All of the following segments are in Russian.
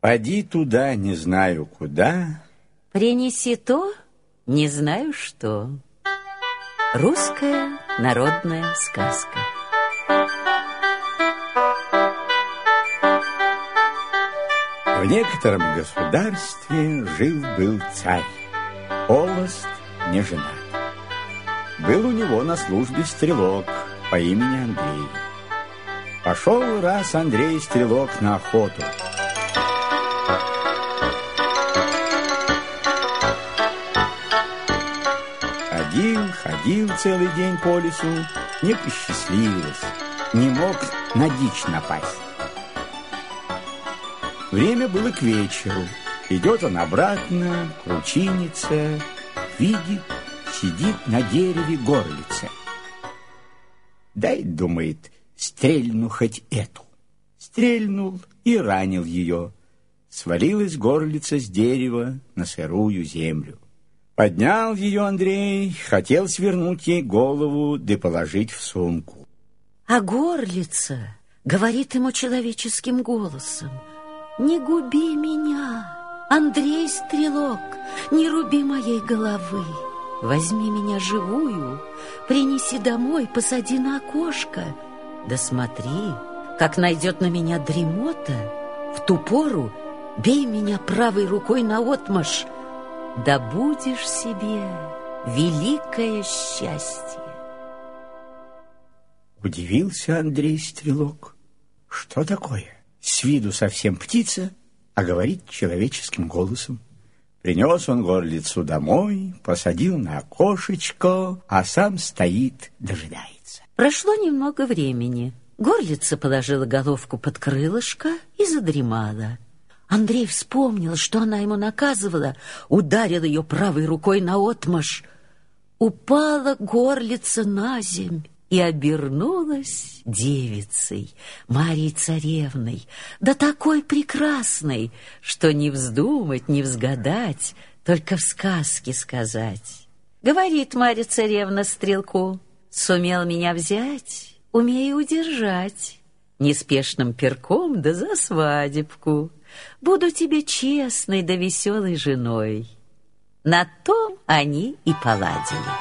Поди туда, не знаю куда. Принеси то, не знаю что. Русская народная сказка. В некотором государстве жил-был царь, холост, не женат. Был у него на службе стрелок по имени Андрей. Пошел раз Андрей Стрелок на охоту. Ходил, целый день по лесу, не посчастливилось, не мог на дичь напасть. Время было к вечеру. Идет он обратно, кручинится, видит, сидит на дереве горлица. Дай, думает, стрельну хоть эту. Стрельнул и ранил ее. Свалилась горлица с дерева на сырую землю. Поднял ее Андрей, хотел свернуть ей голову, да положить в сумку. А горлица говорит ему человеческим голосом, «Не губи меня, Андрей Стрелок, не руби моей головы. Возьми меня живую, принеси домой, посади на окошко, да смотри, как найдет на меня дремота, в ту пору бей меня правой рукой на отмашь, да будешь себе великое счастье. Удивился Андрей Стрелок. Что такое? С виду совсем птица, а говорит человеческим голосом. Принес он горлицу домой, посадил на окошечко, а сам стоит, дожидается. Прошло немного времени. Горлица положила головку под крылышко и задремала. Андрей вспомнил, что она ему наказывала, ударил ее правой рукой на отмаш. Упала горлица на земь и обернулась девицей, Марией Царевной, да такой прекрасной, что не вздумать, не взгадать, только в сказке сказать. Говорит Марья Царевна стрелку, Сумел меня взять, умею удержать. Неспешным перком да за свадебку. Буду тебе честной да веселой женой. На том они и поладили.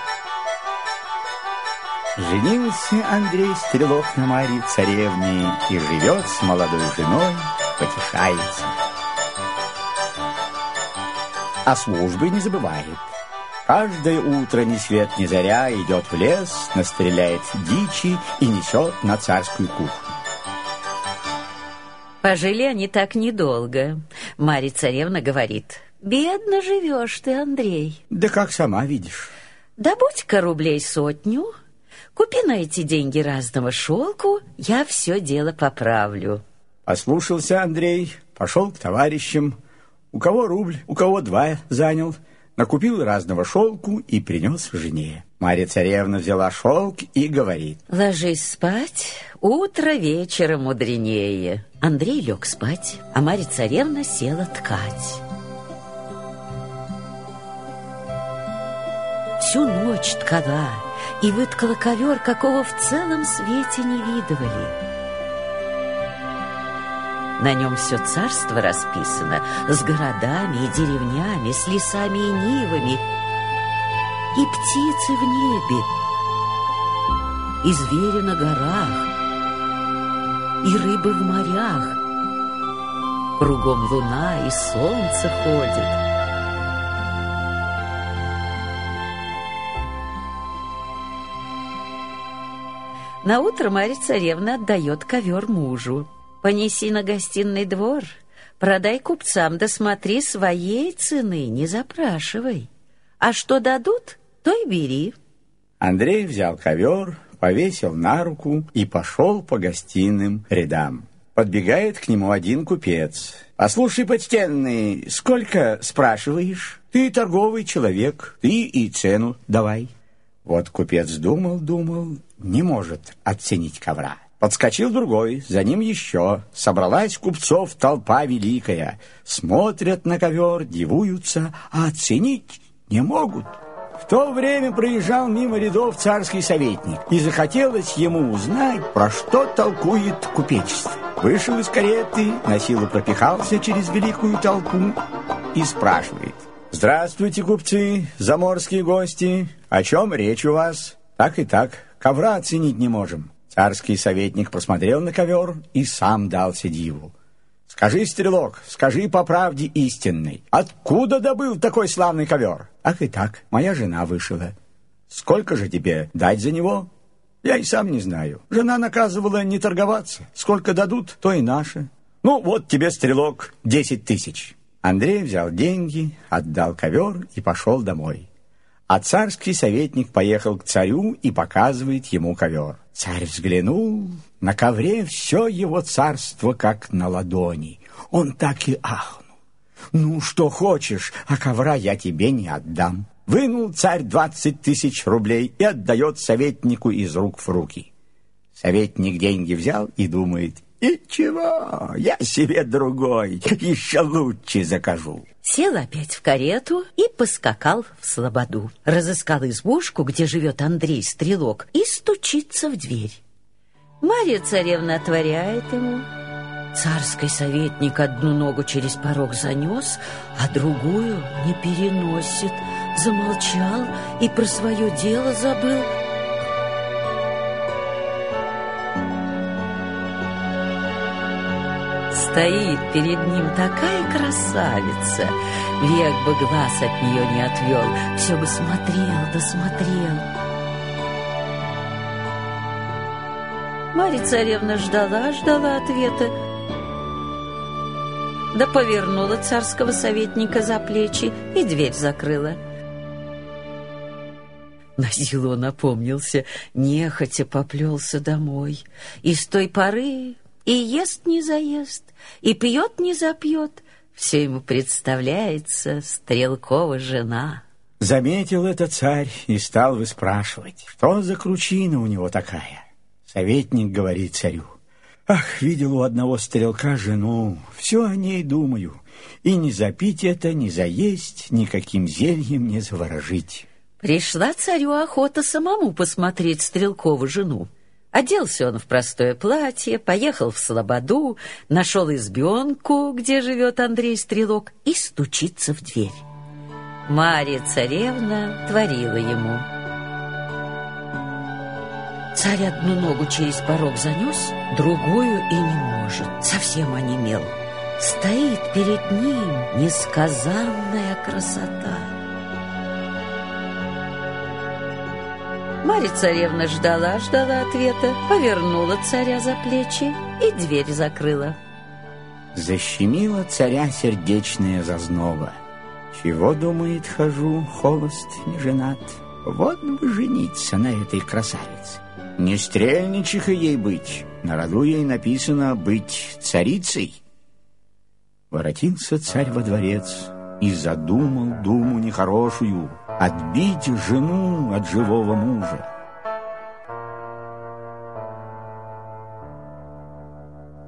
Женился Андрей Стрелок на Марии Царевне и живет с молодой женой, потешается. А службы не забывает. Каждое утро ни свет ни заря идет в лес, настреляет дичи и несет на царскую кухню. Пожили они так недолго. Марья царевна говорит, «Бедно живешь ты, Андрей». Да как сама видишь. Добудь-ка рублей сотню, купи на эти деньги разного шелку, я все дело поправлю. Послушался Андрей, пошел к товарищам. У кого рубль, у кого два занял – накупил разного шелку и принес жене. Марья царевна взяла шелк и говорит. Ложись спать, утро вечера мудренее. Андрей лег спать, а Марья царевна села ткать. Всю ночь ткала и выткала ковер, какого в целом свете не видывали. На нем все царство расписано с городами и деревнями, с лесами и нивами, и птицы в небе, и звери на горах, и рыбы в морях. Кругом луна и солнце ходит. На утро Марья царевна отдает ковер мужу. Понеси на гостиный двор, продай купцам, да смотри своей цены, не запрашивай. А что дадут, то и бери. Андрей взял ковер, повесил на руку и пошел по гостиным рядам. Подбегает к нему один купец. «Послушай, почтенный, сколько спрашиваешь? Ты торговый человек, ты и цену давай». Вот купец думал-думал, не может оценить ковра. Подскочил другой, за ним еще. Собралась купцов толпа великая. Смотрят на ковер, дивуются, а оценить не могут. В то время проезжал мимо рядов царский советник, и захотелось ему узнать, про что толкует купечество. Вышел из кареты, на силу пропихался через великую толпу и спрашивает. «Здравствуйте, купцы, заморские гости. О чем речь у вас?» «Так и так, ковра оценить не можем». Царский советник посмотрел на ковер и сам дался диву. Скажи, стрелок, скажи по правде истинной, откуда добыл такой славный ковер? Ах и так, моя жена вышила. Сколько же тебе дать за него? Я и сам не знаю. Жена наказывала не торговаться. Сколько дадут, то и наше. Ну, вот тебе, стрелок, десять тысяч. Андрей взял деньги, отдал ковер и пошел домой. А царский советник поехал к царю и показывает ему ковер. Царь взглянул, на ковре все его царство как на ладони. Он так и ахнул. «Ну, что хочешь, а ковра я тебе не отдам». Вынул царь двадцать тысяч рублей и отдает советнику из рук в руки. Советник деньги взял и думает, «И чего? Я себе другой, еще лучше закажу». Сел опять в карету и поскакал в слободу. Разыскал избушку, где живет Андрей Стрелок, и стучится в дверь. Марья царевна отворяет ему. Царский советник одну ногу через порог занес, а другую не переносит. Замолчал и про свое дело забыл. Стоит перед ним такая красавица, век бы глаз от нее не отвел, все бы смотрел да смотрел. Марья царевна ждала, ждала ответа. Да повернула царского советника за плечи и дверь закрыла. На опомнился, нехотя поплелся домой. И с той поры и ест не заест, и пьет не запьет. Все ему представляется Стрелкова жена. Заметил это царь и стал выспрашивать, что за кручина у него такая. Советник говорит царю, «Ах, видел у одного стрелка жену, все о ней думаю, и не запить это, не заесть, никаким зельем не заворожить». Пришла царю охота самому посмотреть стрелкову жену. Оделся он в простое платье, поехал в Слободу, нашел избенку, где живет Андрей Стрелок, и стучится в дверь. Марья царевна творила ему — Царь одну ногу через порог занес, другую и не может, совсем онемел. Стоит перед ним несказанная красота. Марья царевна ждала, ждала ответа, повернула царя за плечи и дверь закрыла. Защемила царя сердечная зазноба. Чего, думает, хожу, холост не женат? Вот бы жениться на этой красавице. Не стрельничиха ей быть, на роду ей написано быть царицей. Воротился царь во дворец и задумал думу нехорошую отбить жену от живого мужа.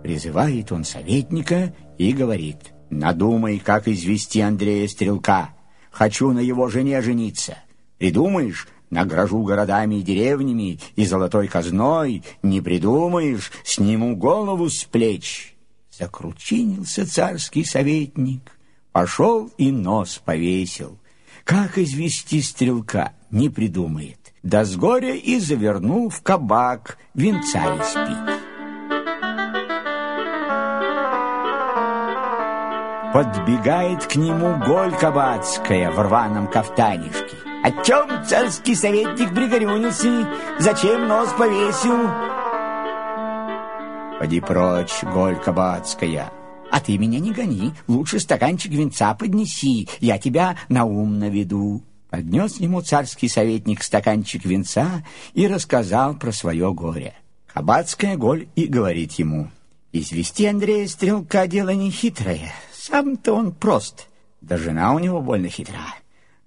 Призывает он советника и говорит, «Надумай, как извести Андрея Стрелка. Хочу на его жене жениться. Придумаешь, Награжу городами и деревнями и золотой казной, не придумаешь, сниму голову с плеч. Закручинился царский советник, пошел и нос повесил. Как извести стрелка, не придумает. Да с горя и завернул в кабак, венца испить. Подбегает к нему голь кабацкая в рваном кафтанишке. О чем царский советник пригорюнился? Зачем нос повесил? Поди прочь, Голька Бацкая. А ты меня не гони, лучше стаканчик винца поднеси, я тебя на ум наведу. Поднес ему царский советник стаканчик винца и рассказал про свое горе. Кабацкая Голь и говорит ему, «Извести Андрея Стрелка дело не хитрое, сам-то он прост, да жена у него больно хитрая.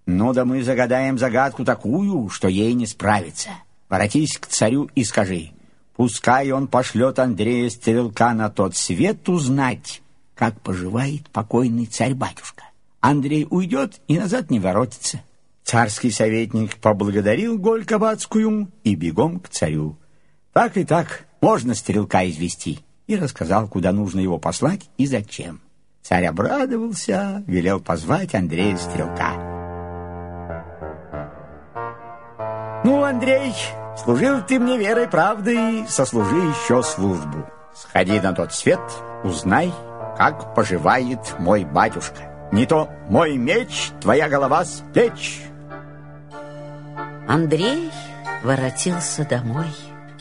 Ну да мы загадаем загадку такую, что ей не справиться. Воротись к царю и скажи, пускай он пошлет Андрея Стрелка на тот свет узнать, как поживает покойный царь-батюшка. Андрей уйдет и назад не воротится. Царский советник поблагодарил Голь Кабацкую и бегом к царю. Так и так можно стрелка извести. И рассказал, куда нужно его послать и зачем. Царь обрадовался, велел позвать Андрея Стрелка. Андрей, служил ты мне верой правдой, сослужи еще службу. Сходи на тот свет, узнай, как поживает мой батюшка. Не то мой меч, твоя голова с плеч». Андрей воротился домой,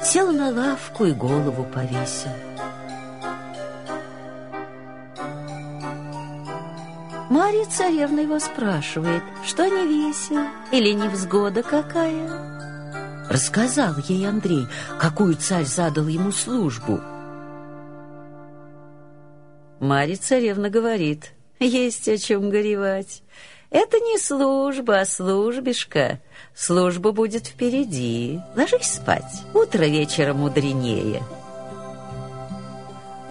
сел на лавку и голову повесил. Марья царевна его спрашивает, что не весел или невзгода какая. Рассказал ей Андрей, какую царь задал ему службу. Марья царевна говорит, есть о чем горевать. Это не служба, а службишка. Служба будет впереди. Ложись спать. Утро вечера мудренее.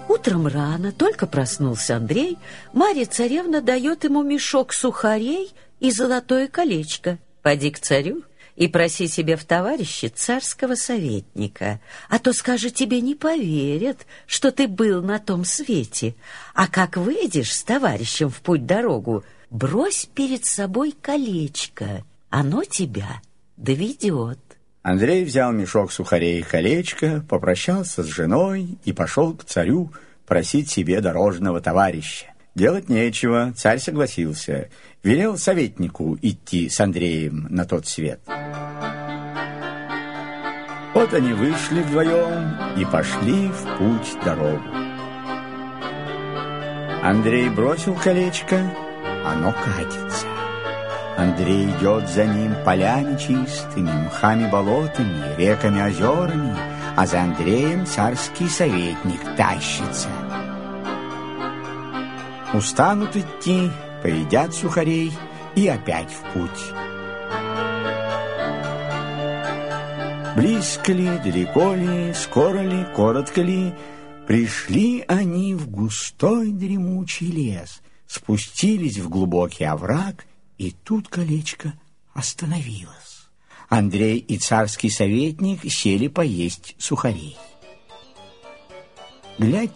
Утром рано, только проснулся Андрей, Марья царевна дает ему мешок сухарей и золотое колечко. Поди к царю и проси себе в товарищи царского советника, а то, скажет, тебе не поверят, что ты был на том свете. А как выйдешь с товарищем в путь-дорогу, брось перед собой колечко, оно тебя доведет. Андрей взял мешок сухарей и колечко, попрощался с женой и пошел к царю просить себе дорожного товарища. Делать нечего, царь согласился. Велел советнику идти с Андреем на тот свет. Вот они вышли вдвоем и пошли в путь дорогу. Андрей бросил колечко, оно катится. Андрей идет за ним полями чистыми, мхами болотами, реками озерами, а за Андреем царский советник тащится. Устанут идти, поедят сухарей и опять в путь. Близко ли, далеко ли, скоро ли, коротко ли, пришли они в густой дремучий лес, спустились в глубокий овраг и тут колечко остановилось. Андрей и царский советник сели поесть сухарей. Глядь,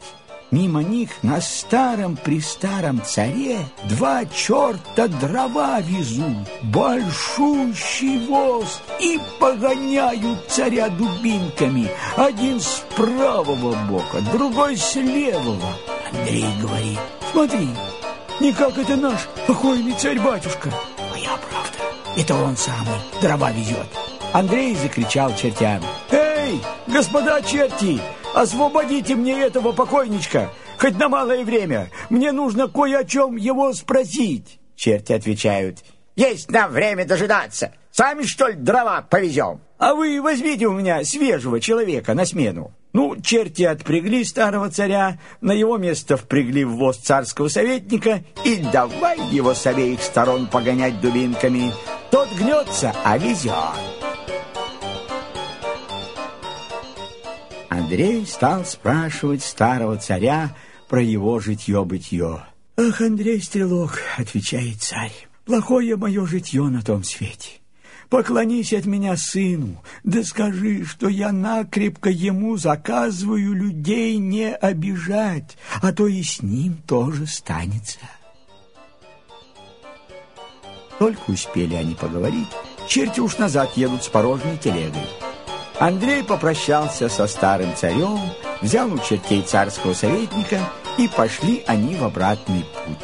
мимо них на старом-престаром царе два черта дрова везут, большущий воз, и погоняют царя дубинками, один с правого бока, другой с левого. Андрей говорит, смотри, не как это наш покойный царь-батюшка. Моя правда, это он самый дрова везет. Андрей закричал чертям. Эй, господа черти, освободите мне этого покойничка, хоть на малое время. Мне нужно кое о чем его спросить. Черти отвечают. Есть нам время дожидаться. Сами, что ли, дрова повезем? А вы возьмите у меня свежего человека на смену. Ну, черти отпрягли старого царя, на его место впрягли в воз царского советника и давай его с обеих сторон погонять дубинками. Тот гнется, а везет. Андрей стал спрашивать старого царя про его житье-бытье. «Ах, Андрей Стрелок», — отвечает царь, — «плохое мое житье на том свете». Поклонись от меня сыну, да скажи, что я накрепко ему заказываю людей не обижать, а то и с ним тоже станется. Только успели они поговорить, черти уж назад едут с порожней телегой. Андрей попрощался со старым царем, взял у чертей царского советника, и пошли они в обратный путь.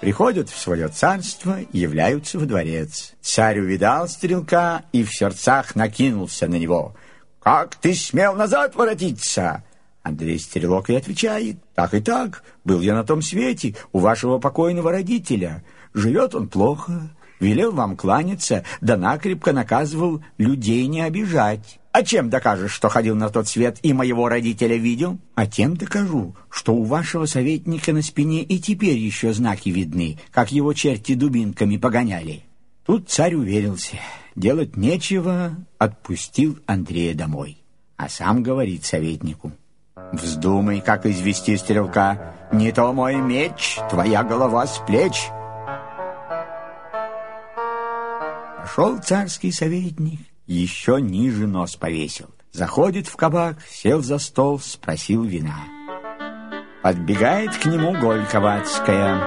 Приходят в свое царство, являются в дворец. Царь увидал стрелка и в сердцах накинулся на него. «Как ты смел назад воротиться?» Андрей Стрелок и отвечает, «Так и так, был я на том свете, у вашего покойного родителя. Живет он плохо, велел вам кланяться, да накрепко наказывал людей не обижать. А чем докажешь, что ходил на тот свет и моего родителя видел? А тем докажу, что у вашего советника на спине и теперь еще знаки видны, как его черти дубинками погоняли. Тут царь уверился, делать нечего, отпустил Андрея домой. А сам говорит советнику, «Вздумай, как извести стрелка, не то мой меч, твоя голова с плеч». Пошел царский советник, еще ниже нос повесил. Заходит в кабак, сел за стол, спросил вина. Подбегает к нему Голь Ковацкая.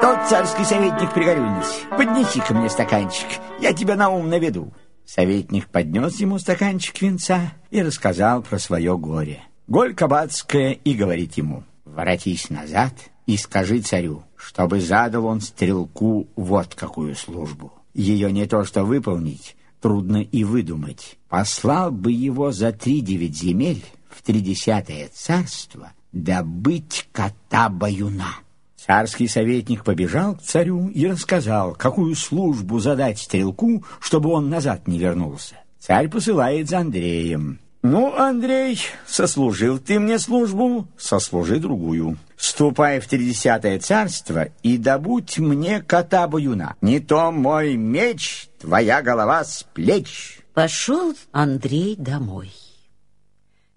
«Тот царский советник пригорюнился. Поднеси-ка мне стаканчик, я тебя на ум наведу». Советник поднес ему стаканчик винца и рассказал про свое горе. Голь Кабацкая и говорит ему, «Воротись назад и скажи царю, чтобы задал он стрелку вот какую службу. Ее не то что выполнить, трудно и выдумать. Послал бы его за три девять земель в тридесятое царство добыть кота-баюна». Царский советник побежал к царю и рассказал, какую службу задать стрелку, чтобы он назад не вернулся. Царь посылает за Андреем. «Ну, Андрей, сослужил ты мне службу, сослужи другую. Ступай в тридесятое царство и добудь мне кота-баюна. Не то мой меч, твоя голова с плеч». Пошел Андрей домой.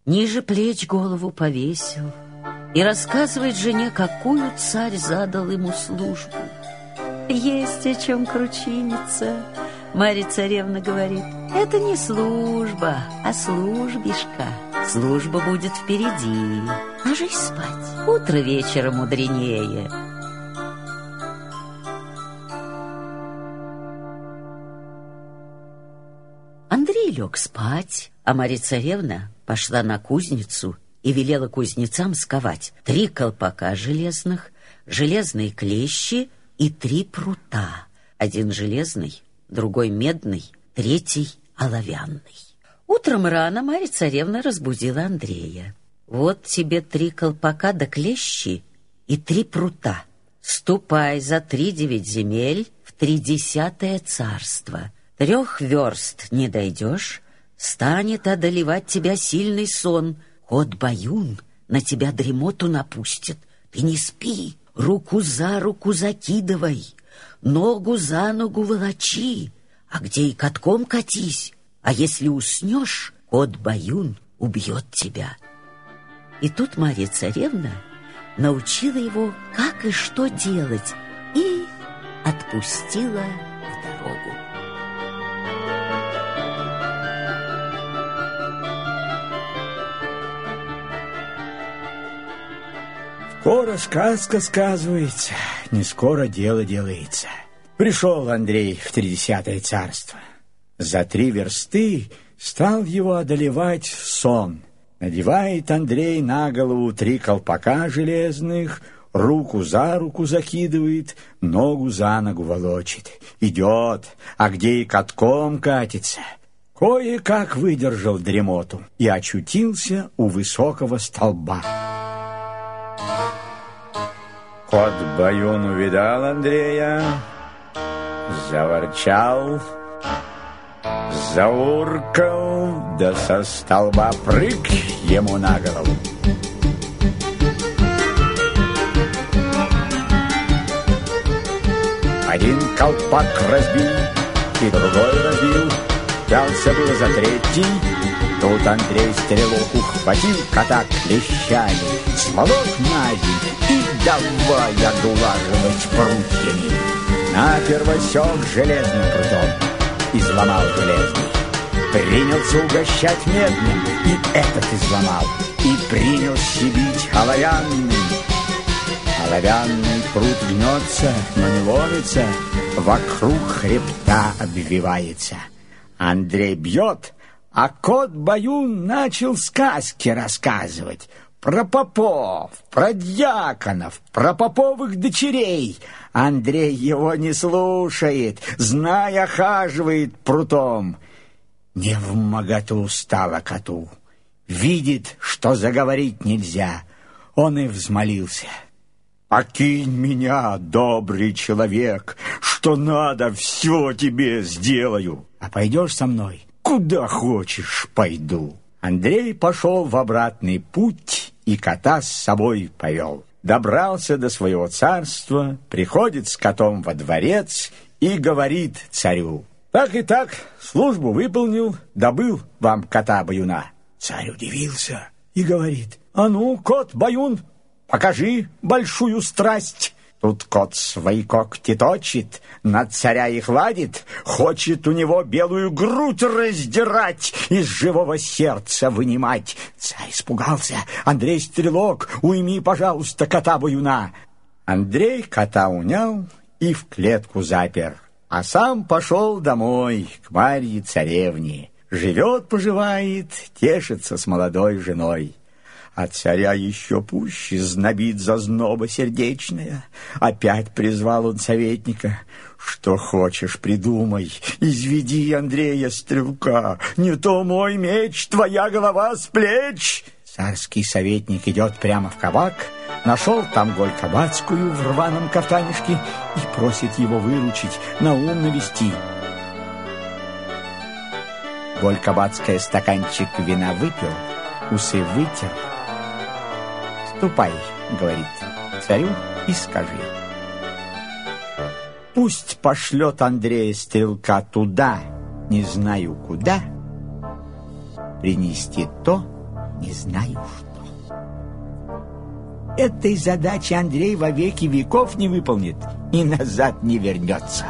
Ниже плеч голову повесил — и рассказывает жене, какую царь задал ему службу. Есть о чем кручиниться. Марья царевна говорит, это не служба, а службишка. Служба будет впереди. Ложись спать. Утро вечера мудренее. Андрей лег спать, а Марья царевна пошла на кузницу и велела кузнецам сковать три колпака железных, железные клещи и три прута. Один железный, другой медный, третий оловянный. Утром рано Марья царевна разбудила Андрея. «Вот тебе три колпака да клещи и три прута. Ступай за три девять земель в тридесятое царство. Трех верст не дойдешь, станет одолевать тебя сильный сон — Кот Баюн на тебя дремоту напустит. Ты не спи, руку за руку закидывай, ногу за ногу волочи, а где и катком катись. А если уснешь, кот Баюн убьет тебя. И тут Марья Царевна научила его, как и что делать, и отпустила в дорогу. Скоро сказка сказывается, не скоро дело делается. Пришел Андрей в тридесятое царство. За три версты стал его одолевать сон. Надевает Андрей на голову три колпака железных, руку за руку закидывает, ногу за ногу волочит. Идет, а где и катком катится. Кое-как выдержал дремоту и очутился у высокого столба. Кот Баюн увидал Андрея, заворчал, зауркал, да со столба прыг ему на голову. Один колпак разбил, и другой разбил, взялся было за третий, Тут Андрей стрелу ухватил кота клещами, сволок на землю давай оглаживать прутьями. Наперво сёк железным прутом, изломал железный. Принялся угощать медным, и этот изломал, и принялся бить оловянный. Оловянный прут гнется, но не ломится, вокруг хребта обвивается. Андрей бьет, а кот Баюн начал сказки рассказывать про попов, про дьяконов, про поповых дочерей. Андрей его не слушает, зная, хаживает прутом. Не в моготу стало коту. Видит, что заговорить нельзя. Он и взмолился. «Покинь меня, добрый человек, что надо, все тебе сделаю. А пойдешь со мной?» Куда хочешь, пойду. Андрей пошел в обратный путь и кота с собой повел. Добрался до своего царства, приходит с котом во дворец и говорит царю. Так и так, службу выполнил, добыл вам кота-баюна. Царь удивился и говорит, а ну, кот-баюн, покажи большую страсть. Тут кот свои когти точит, на царя их ладит, хочет у него белую грудь раздирать, из живого сердца вынимать. Царь испугался. Андрей Стрелок, уйми, пожалуйста, кота-баюна. Андрей кота унял и в клетку запер, а сам пошел домой к Марье царевне. Живет, поживает, тешится с молодой женой. А царя еще пуще знобит зазноба сердечная. Опять призвал он советника. Что хочешь, придумай, изведи Андрея Стрелка. Не то мой меч, твоя голова с плеч. Царский советник идет прямо в кабак, нашел там Голь Кабацкую в рваном кафтанишке и просит его выручить, на ум навести. Голь Кабацкая стаканчик вина выпил, усы вытер, «Ступай», — говорит царю, — «и скажи». Пусть пошлет Андрея Стрелка туда, не знаю куда, принести то, не знаю что. Этой задачи Андрей во веки веков не выполнит и назад не вернется.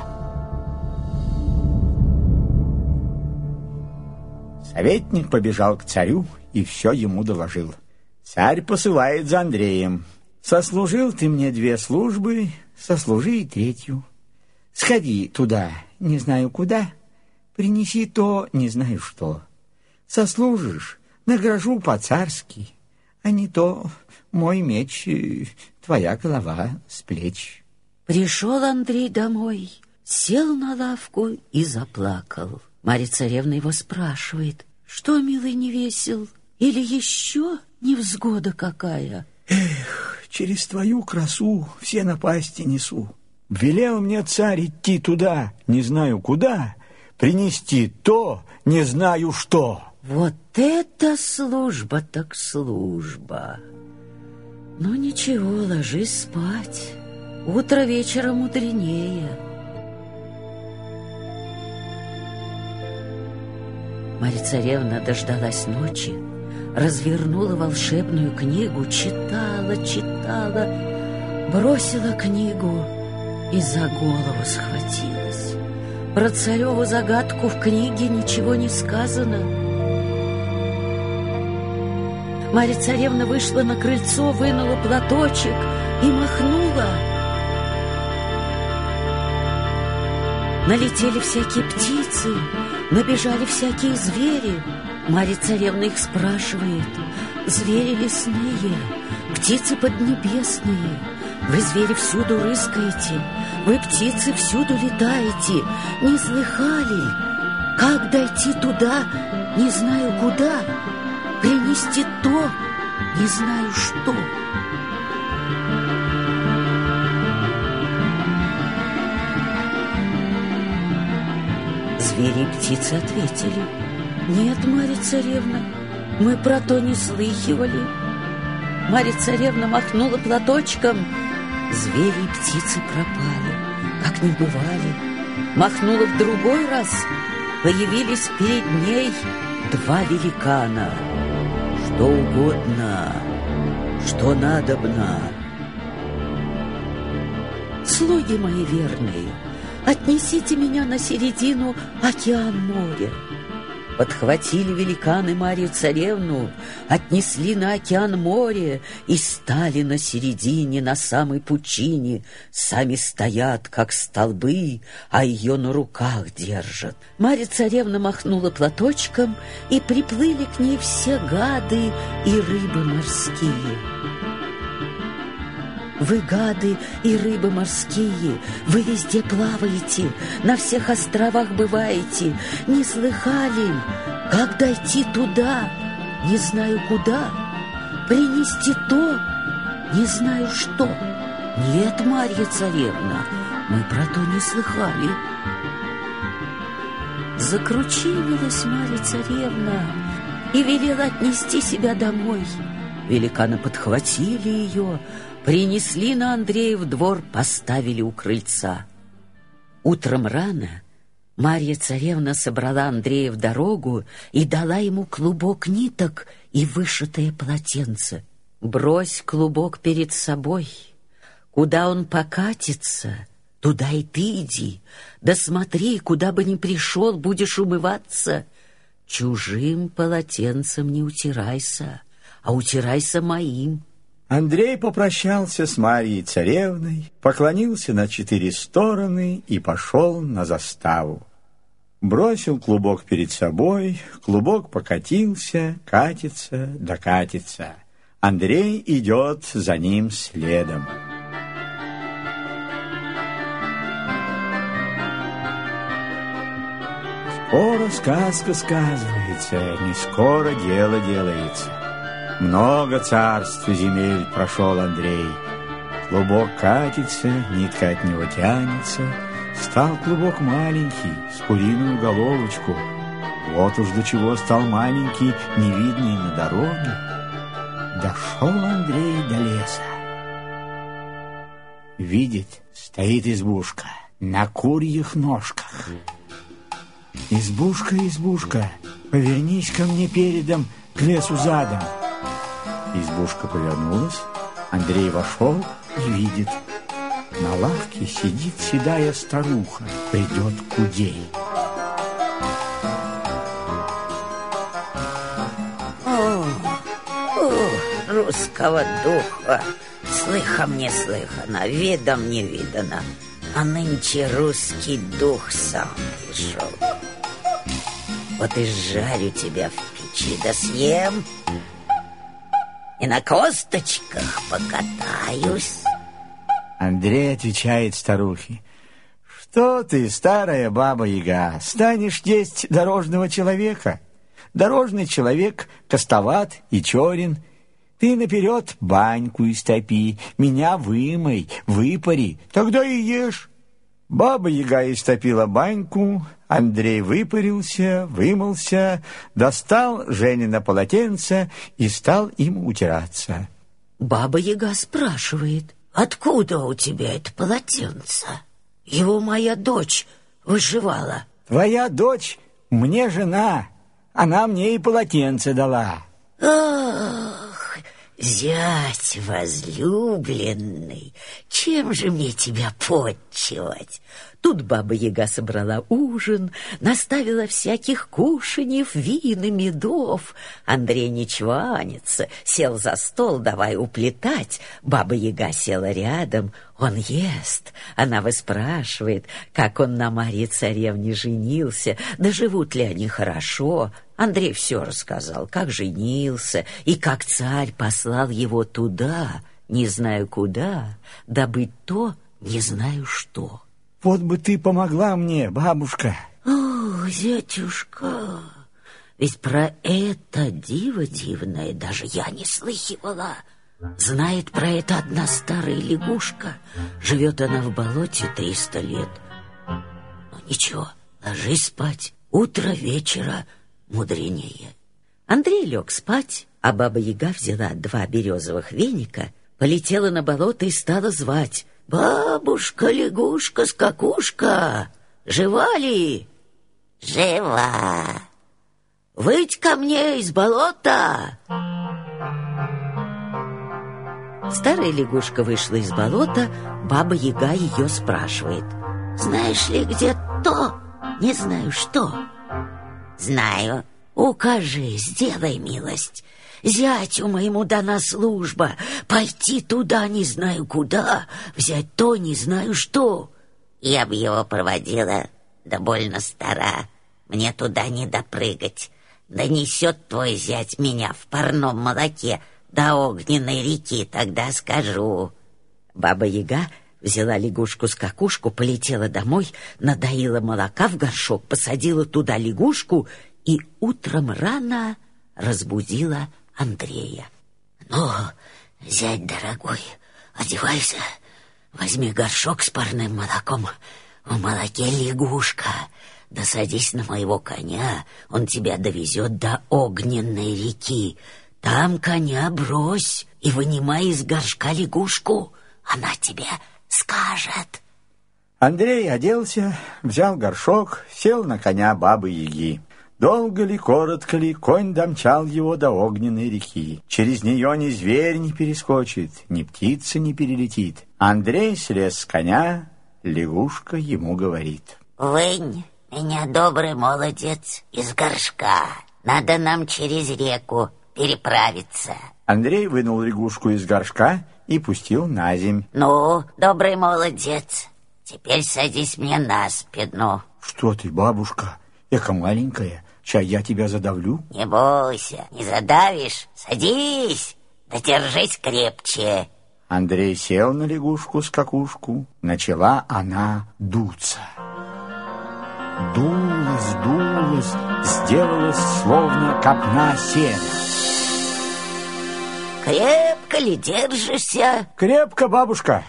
Советник побежал к царю и все ему доложил. Царь посылает за Андреем. Сослужил ты мне две службы, сослужи и третью. Сходи туда, не знаю куда, принеси то, не знаю что. Сослужишь, награжу по-царски, а не то мой меч, твоя голова с плеч. Пришел Андрей домой, сел на лавку и заплакал. Марья царевна его спрашивает, что, милый, не весел, или еще невзгода какая. Эх, через твою красу все напасти несу. Велел мне царь идти туда, не знаю куда, принести то, не знаю что. Вот это служба так служба. Ну ничего, ложись спать. Утро вечера мудренее. Марья царевна дождалась ночи, развернула волшебную книгу, читала, читала, бросила книгу и за голову схватилась. Про цареву загадку в книге ничего не сказано. Марья царевна вышла на крыльцо, вынула платочек и махнула. Налетели всякие птицы, набежали всякие звери — Марья царевна их спрашивает, звери лесные, птицы поднебесные, вы, звери, всюду рыскаете, вы, птицы, всюду летаете, не слыхали? Как дойти туда, не знаю куда, принести то, не знаю что. Звери и птицы ответили — нет, Марья царевна, мы про то не слыхивали. Марья царевна махнула платочком. Звери и птицы пропали, как не бывали. Махнула в другой раз. Появились перед ней два великана. Что угодно, что надобно. Слуги мои верные, отнесите меня на середину океан моря. Подхватили великаны Марию царевну, отнесли на океан море и стали на середине, на самой пучине. Сами стоят, как столбы, а ее на руках держат. Марья царевна махнула платочком, и приплыли к ней все гады и рыбы морские. Вы гады и рыбы морские, вы везде плаваете, на всех островах бываете. Не слыхали, как дойти туда, не знаю куда, принести то, не знаю что. Нет, Марья царевна, мы про то не слыхали. Закручивилась Марья царевна и велела отнести себя домой. Великаны подхватили ее, Принесли на Андреев двор, поставили у крыльца. Утром рано Марья царевна собрала Андрея в дорогу и дала ему клубок ниток и вышитое полотенце. Брось клубок перед собой, Куда он покатится, туда и ты иди. Да смотри, куда бы ни пришел, будешь умываться. Чужим полотенцем не утирайся, а утирайся моим. Андрей попрощался с Марией царевной, поклонился на четыре стороны и пошел на заставу. Бросил клубок перед собой, клубок покатился, катится, докатится. Андрей идет за ним следом. Скоро сказка сказывается, не скоро дело делается. Много царств и земель прошел Андрей. Клубок катится, нитка от него тянется. Стал клубок маленький, с куриную головочку. Вот уж до чего стал маленький, невидный на дороге. Дошел Андрей до леса. Видит, стоит избушка на курьих ножках. Избушка, избушка, повернись ко мне передом, к лесу задом. Избушка повернулась, Андрей вошел и видит. На лавке сидит седая старуха, придет кудей. О, о, русского духа, слыхом не слыхано, видом не видано, а нынче русский дух сам пришел. Вот и жарю тебя в печи, да съем, и на косточках покатаюсь. Андрей отвечает старухе. Что ты, старая баба-яга, станешь есть дорожного человека? Дорожный человек костоват и черен. Ты наперед баньку истопи, меня вымой, выпари, тогда и ешь. Баба-яга истопила баньку, Андрей выпарился, вымылся, достал Женина полотенце и стал им утираться. Баба-яга спрашивает, откуда у тебя это полотенце? Его моя дочь выживала. Твоя дочь мне жена, она мне и полотенце дала. Ах, зять возлюбленный, чем же мне тебя подчивать? Тут баба-яга собрала ужин, наставила всяких кушаньев, вин и медов. Андрей не чванится, сел за стол, давай уплетать. Баба-яга села рядом, он ест. Она выспрашивает, как он на Марье царевне женился, да живут ли они хорошо. Андрей все рассказал, как женился и как царь послал его туда, не знаю куда, добыть то, не знаю что. Вот бы ты помогла мне, бабушка. О, зятюшка, ведь про это диво дивное даже я не слыхивала. Знает про это одна старая лягушка. Живет она в болоте триста лет. Ну ничего, ложись спать. Утро вечера мудренее. Андрей лег спать, а баба-яга взяла два березовых веника, полетела на болото и стала звать. Бабушка, лягушка, скакушка, жива ли? Жива. Выйдь ко мне из болота. Старая лягушка вышла из болота, баба Яга ее спрашивает. Знаешь ли, где то? Не знаю, что. Знаю. Укажи, сделай милость. Зятю моему дана служба, пойти туда не знаю куда, взять то не знаю что. Я б его проводила, да больно стара, мне туда не допрыгать. Да несет твой зять меня в парном молоке до огненной реки, тогда скажу. Баба-яга взяла лягушку-скакушку, полетела домой, надоила молока в горшок, посадила туда лягушку и утром рано разбудила Андрея. «Ну, зять дорогой, одевайся, возьми горшок с парным молоком, в молоке лягушка, да садись на моего коня, он тебя довезет до огненной реки. Там коня брось и вынимай из горшка лягушку, она тебе скажет». Андрей оделся, взял горшок, сел на коня бабы-яги. Долго ли, коротко ли, конь домчал его до огненной реки. Через нее ни зверь не перескочит, ни птица не перелетит. Андрей слез с коня, лягушка ему говорит. Вынь меня, добрый молодец, из горшка. Надо нам через реку переправиться. Андрей вынул лягушку из горшка и пустил на земь. Ну, добрый молодец, теперь садись мне на спину. Что ты, бабушка, эка маленькая, чай я тебя задавлю? Не бойся, не задавишь, садись, да держись крепче. Андрей сел на лягушку-скакушку, начала она дуться. Дулась, дулась, сделалась словно копна сена. Крепко ли держишься? Крепко, бабушка.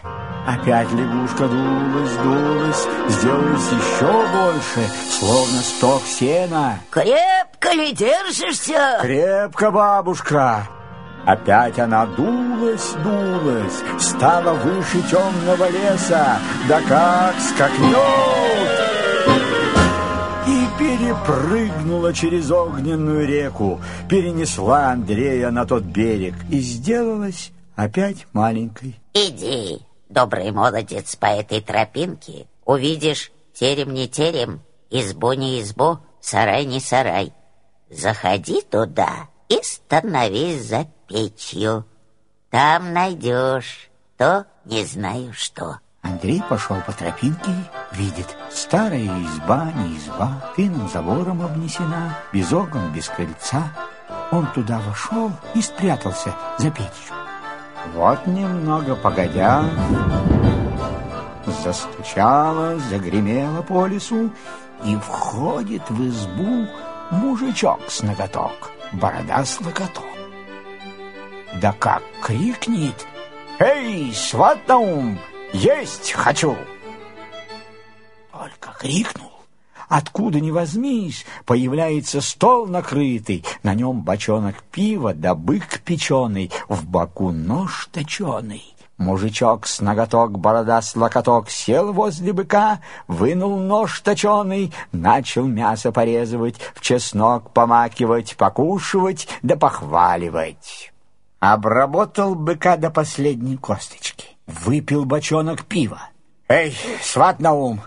Опять лягушка дулась, дулась, сделалась еще больше, словно сток сена. Крепко ли держишься? Крепко, бабушка. Опять она дулась, дулась, стала выше темного леса, да как скакнет! И перепрыгнула через огненную реку, перенесла Андрея на тот берег и сделалась опять маленькой. Иди, добрый молодец, по этой тропинке, увидишь терем не терем, избу не избу, сарай не сарай. Заходи туда и становись за печью. Там найдешь то не знаю что. Андрей пошел по тропинке, видит, старая изба, не изба, тыным забором обнесена, без окон, без крыльца. Он туда вошел и спрятался за печью. Вот немного погодя, застучало, загремело по лесу, и входит в избу мужичок с ноготок, борода с локоток. Да как крикнет «Эй, сват есть хочу!» Только крикнул, откуда ни возьмись, появляется стол накрытый, на нем бочонок пива да бык печеный, в боку нож точеный. Мужичок с ноготок, борода с локоток сел возле быка, вынул нож точеный, начал мясо порезывать, в чеснок помакивать, покушивать да похваливать. Обработал быка до последней косточки, выпил бочонок пива. «Эй, сват на ум,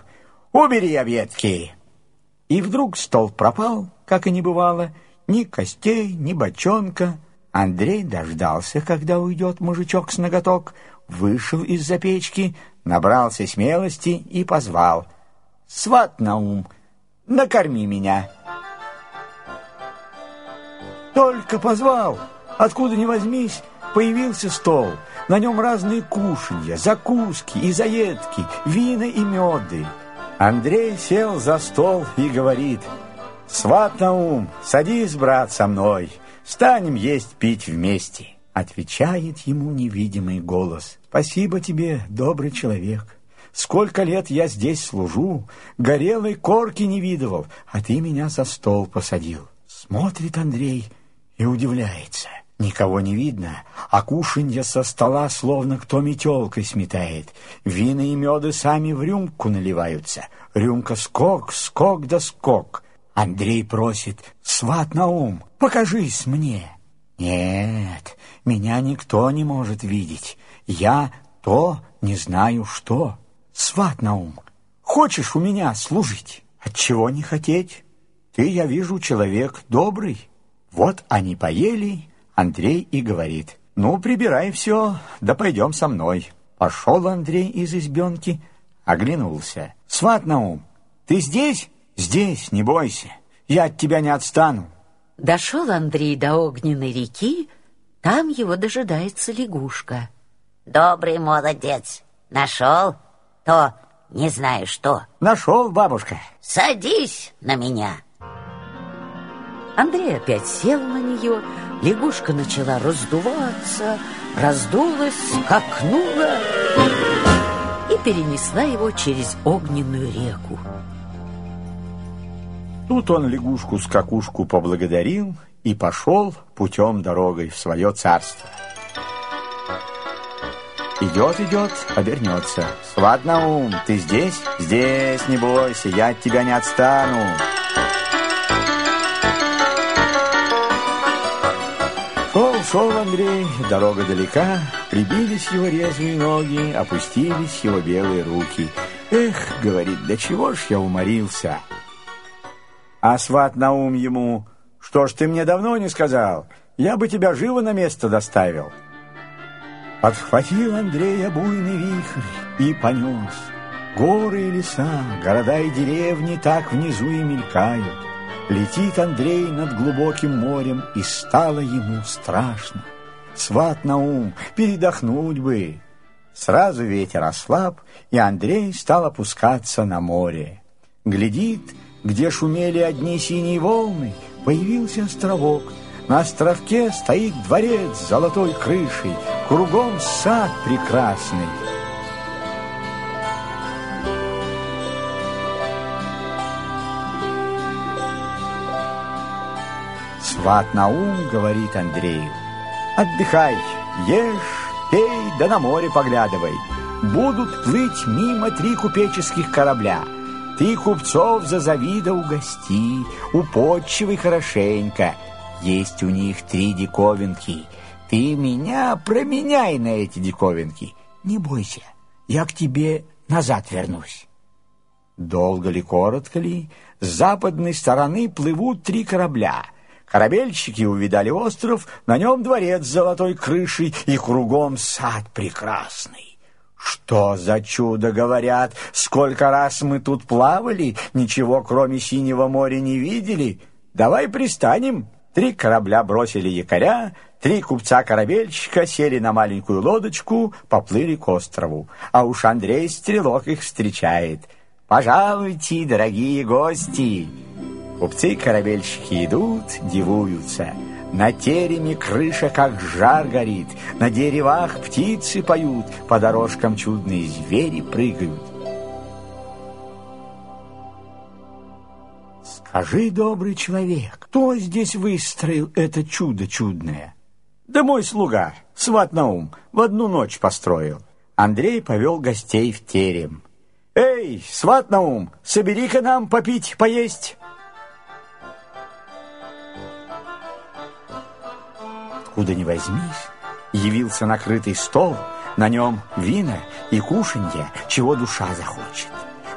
убери объедки!» И вдруг стол пропал, как и не бывало, ни костей, ни бочонка. Андрей дождался, когда уйдет мужичок с ноготок, вышел из-за печки, набрался смелости и позвал. «Сват на ум, накорми меня!» Только позвал, откуда ни возьмись, появился стол. На нем разные кушанья, закуски и заедки, вина и меды. Андрей сел за стол и говорит, «Сват на ум, садись, брат, со мной, станем есть пить вместе». Отвечает ему невидимый голос, «Спасибо тебе, добрый человек. Сколько лет я здесь служу, горелой корки не видывал, а ты меня за стол посадил». Смотрит Андрей и удивляется. Никого не видно, а кушанье со стола словно кто метелкой сметает. Вина и меды сами в рюмку наливаются. Рюмка скок, скок да скок. Андрей просит, сват на ум, покажись мне. Нет, меня никто не может видеть. Я то не знаю что. Сват на ум, хочешь у меня служить? Отчего не хотеть? Ты, я вижу, человек добрый. Вот они поели, Андрей и говорит, «Ну, прибирай все, да пойдем со мной». Пошел Андрей из избенки, оглянулся. «Сват Наум, ты здесь?» «Здесь, не бойся, я от тебя не отстану». Дошел Андрей до огненной реки, там его дожидается лягушка. Добрый молодец, нашел то не знаю что. Нашел, бабушка. Садись на меня. Андрей опять сел на нее, лягушка начала раздуваться, раздулась, скакнула и перенесла его через огненную реку. Тут он лягушку-скакушку поблагодарил и пошел путем дорогой в свое царство. Идет, идет, обернется. На ум, ты здесь? Здесь, не бойся, я от тебя не отстану. Шел Андрей, дорога далека, прибились его резвые ноги, опустились его белые руки. Эх, говорит, до чего ж я уморился. А сват на ум ему, что ж ты мне давно не сказал, я бы тебя живо на место доставил. Подхватил Андрея буйный вихрь и понес. Горы и леса, города и деревни так внизу и мелькают. Летит Андрей над глубоким морем, и стало ему страшно. Сват на ум, передохнуть бы. Сразу ветер ослаб, и Андрей стал опускаться на море. Глядит, где шумели одни синие волны, появился островок. На островке стоит дворец с золотой крышей, кругом сад прекрасный. Сват на ум говорит Андрею. Отдыхай, ешь, пей, да на море поглядывай. Будут плыть мимо три купеческих корабля. Ты купцов за завида угости, уподчивай хорошенько. Есть у них три диковинки. Ты меня променяй на эти диковинки. Не бойся, я к тебе назад вернусь. Долго ли, коротко ли, с западной стороны плывут три корабля — Корабельщики увидали остров, на нем дворец с золотой крышей и кругом сад прекрасный. Что за чудо, говорят, сколько раз мы тут плавали, ничего кроме синего моря не видели. Давай пристанем. Три корабля бросили якоря, три купца-корабельщика сели на маленькую лодочку, поплыли к острову. А уж Андрей Стрелок их встречает. «Пожалуйте, дорогие гости!» Купцы и корабельщики идут, дивуются. На тереме крыша как жар горит, на деревах птицы поют, по дорожкам чудные звери прыгают. Скажи, добрый человек, кто здесь выстроил это чудо чудное? Да мой слуга, сват Наум, в одну ночь построил. Андрей повел гостей в терем. «Эй, сват Наум, собери-ка нам попить, поесть!» Откуда ни возьмись, явился накрытый стол, на нем вина и кушанье, чего душа захочет.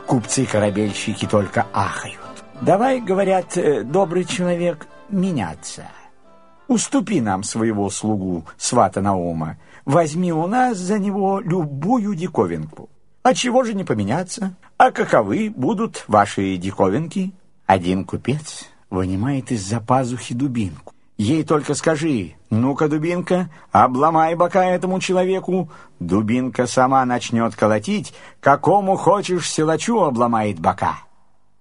Купцы-корабельщики только ахают. «Давай, — говорят, — добрый человек, меняться. Уступи нам своего слугу, свата Наума, возьми у нас за него любую диковинку. А чего же не поменяться? А каковы будут ваши диковинки?» Один купец вынимает из-за пазухи дубинку. Ей только скажи, ну-ка, дубинка, обломай бока этому человеку. Дубинка сама начнет колотить, какому хочешь силачу обломает бока.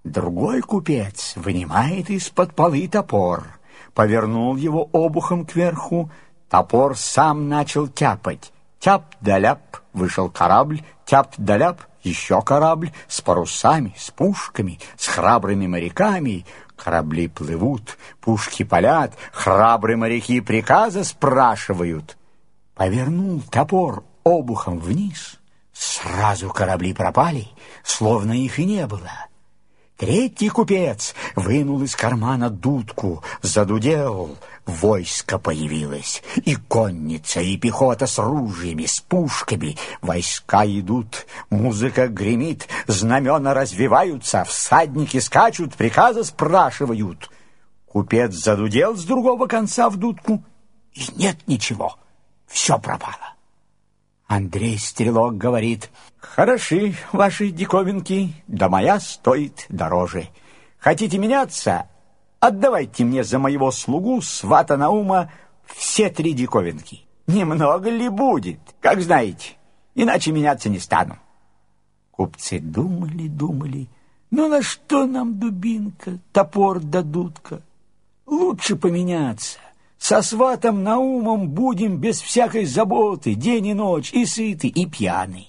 Другой купец вынимает из-под полы топор, повернул его обухом кверху, топор сам начал тяпать. Тяп да ляп, вышел корабль, тяп да ляп, еще корабль с парусами, с пушками, с храбрыми моряками — Корабли плывут, пушки палят, храбрые моряки приказа спрашивают. Повернул топор обухом вниз, сразу корабли пропали, словно их и не было. Третий купец вынул из кармана дудку, задудел, войско появилось, и конница, и пехота с ружьями, с пушками. Войска идут, музыка гремит, знамена развиваются, всадники скачут, приказы спрашивают. Купец задудел с другого конца в дудку, и нет ничего, все пропало. Андрей Стрелок говорит, «Хороши ваши диковинки, да моя стоит дороже. Хотите меняться? Отдавайте мне за моего слугу свата Наума все три диковинки. Немного ли будет, как знаете, иначе меняться не стану». Купцы думали, думали, ну на что нам дубинка, топор да дудка? Лучше поменяться. Со сватом Наумом будем без всякой заботы, день и ночь, и сыты, и пьяны.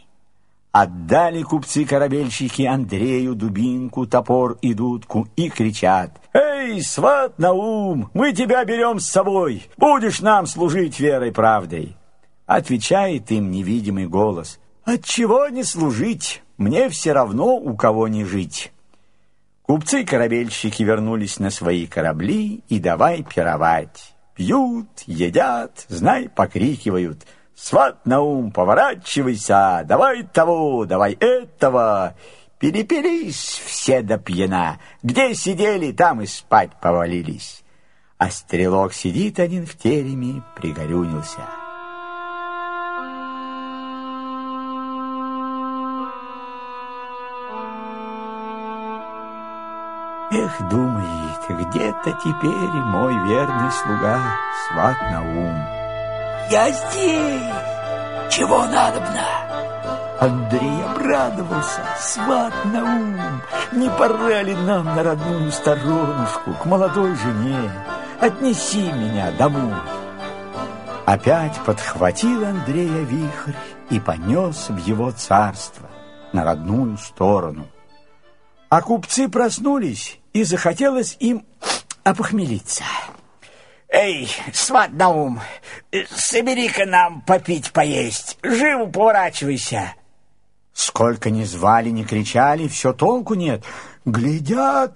Отдали купцы-корабельщики Андрею дубинку, топор и дудку и кричат. «Эй, сват Наум, мы тебя берем с собой, будешь нам служить верой правдой!» Отвечает им невидимый голос. «Отчего не служить? Мне все равно, у кого не жить». Купцы-корабельщики вернулись на свои корабли и давай пировать. Пьют, едят, знай, покрикивают. Сват на ум, поворачивайся, давай того, давай этого. Перепились все до пьяна. Где сидели, там и спать повалились. А стрелок сидит один в тереме, пригорюнился. Эх, думает, где-то теперь мой верный слуга, сват Наум. Я здесь! Чего надобно? Андрей обрадовался. Сват Наум, не пора ли нам на родную сторонушку, к молодой жене? Отнеси меня домой. Опять подхватил Андрея вихрь и понес в его царство, на родную сторону. А купцы проснулись, и захотелось им опохмелиться. Эй, сват Наум, собери-ка нам попить поесть, живо поворачивайся. Сколько ни звали, ни кричали, все толку нет. Глядят,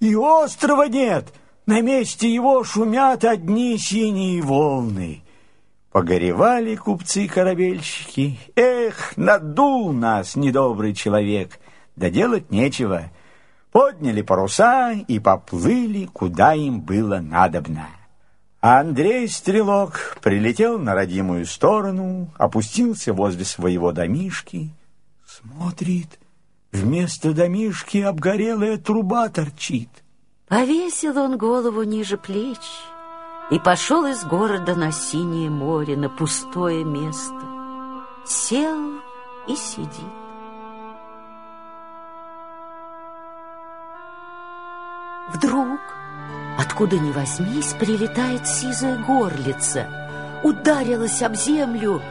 и острова нет. На месте его шумят одни синие волны. Погоревали купцы-корабельщики. Эх, надул нас недобрый человек. Да делать нечего. Подняли паруса и поплыли, куда им было надобно. Андрей Стрелок прилетел на родимую сторону, опустился возле своего домишки, смотрит, вместо домишки обгорелая труба торчит. Повесил он голову ниже плеч и пошел из города на синее море, на пустое место. Сел и сидит. Вдруг, откуда ни возьмись, прилетает сизая горлица, ударилась об землю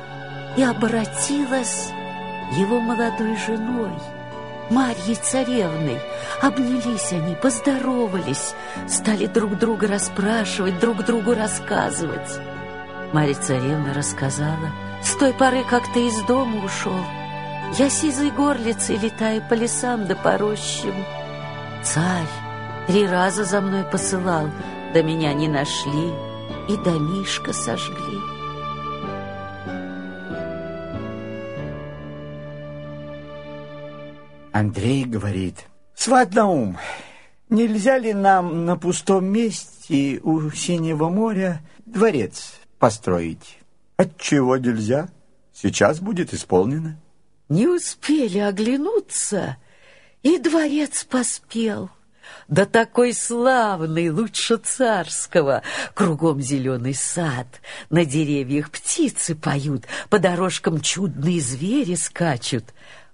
и обратилась его молодой женой, Марьей Царевной. Обнялись они, поздоровались, стали друг друга расспрашивать, друг другу рассказывать. Марья Царевна рассказала, с той поры, как ты из дома ушел, я сизой горлицей летаю по лесам да по рощам. Царь Три раза за мной посылал, да меня не нашли и домишко сожгли. Андрей говорит, сват на ум, нельзя ли нам на пустом месте у Синего моря дворец построить? Отчего нельзя? Сейчас будет исполнено. Не успели оглянуться, и дворец поспел да такой славный, лучше царского. Кругом зеленый сад, на деревьях птицы поют, по дорожкам чудные звери скачут.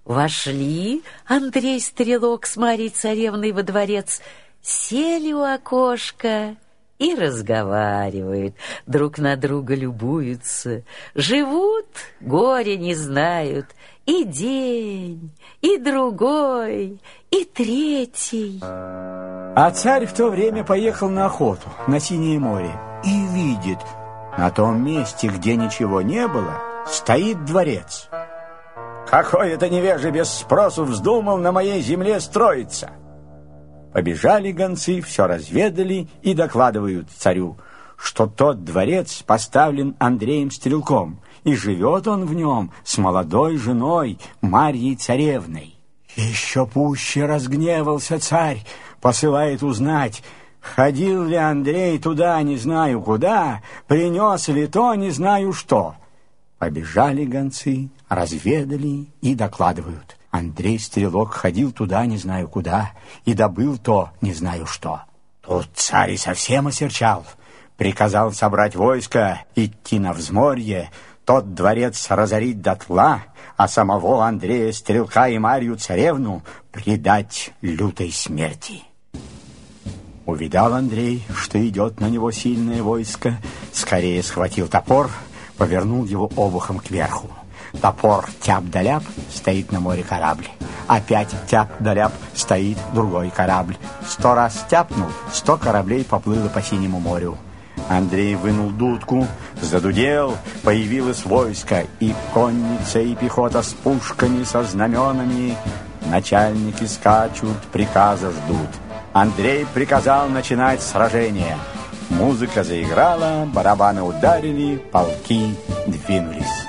Вошли Андрей Стрелок с Марьей Царевной во дворец, сели у окошка и разговаривают, друг на друга любуются, живут, горе не знают, и день, и другой, и третий. А царь в то время поехал на охоту на Синее море и видит, на том месте, где ничего не было, стоит дворец. Какой это невежа без спросу вздумал на моей земле строиться? Побежали гонцы, все разведали и докладывают царю, что тот дворец поставлен Андреем Стрелком, и живет он в нем с молодой женой Марьей Царевной. Еще пуще разгневался царь, посылает узнать, ходил ли Андрей туда не знаю куда, принес ли то не знаю что. Побежали гонцы, разведали и докладывают. Андрей Стрелок ходил туда не знаю куда и добыл то не знаю что. Тут царь совсем осерчал, приказал собрать войско, идти на взморье, тот дворец разорить дотла, а самого Андрея Стрелка и Марью Царевну предать лютой смерти. Увидал Андрей, что идет на него сильное войско, скорее схватил топор, повернул его обухом кверху. Топор тяп-да-ляп, стоит на море корабль. Опять тяп-да-ляп, стоит другой корабль. Сто раз тяпнул, сто кораблей поплыло по синему морю. Андрей вынул дудку, задудел, появилось войско, и конница, и пехота с пушками, со знаменами. Начальники скачут, приказа ждут. Андрей приказал начинать сражение. Музыка заиграла, барабаны ударили, полки двинулись.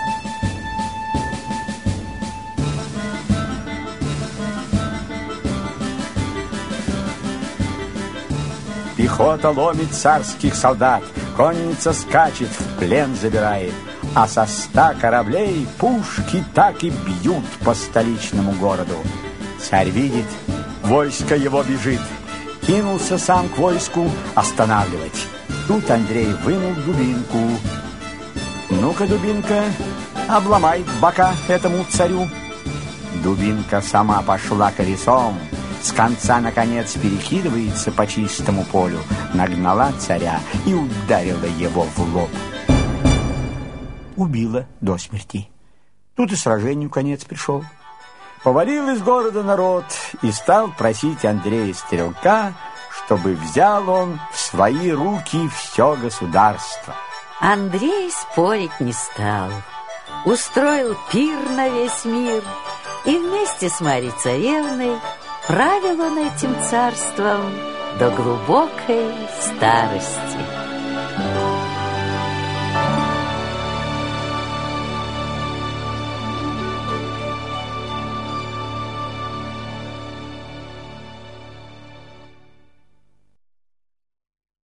Пехота ломит царских солдат, конница скачет, в плен забирает, а со ста кораблей пушки так и бьют по столичному городу. Царь видит, войско его бежит, кинулся сам к войску останавливать. Тут Андрей вынул дубинку. Ну-ка, дубинка, обломай бока этому царю. Дубинка сама пошла колесом, с конца, наконец, перекидывается по чистому полю, нагнала царя и ударила его в лоб. Убила до смерти. Тут и сражению конец пришел. Повалил из города народ и стал просить Андрея Стрелка, чтобы взял он в свои руки все государство. Андрей спорить не стал. Устроил пир на весь мир и вместе с Марьей Царевной правил он этим царством до глубокой старости.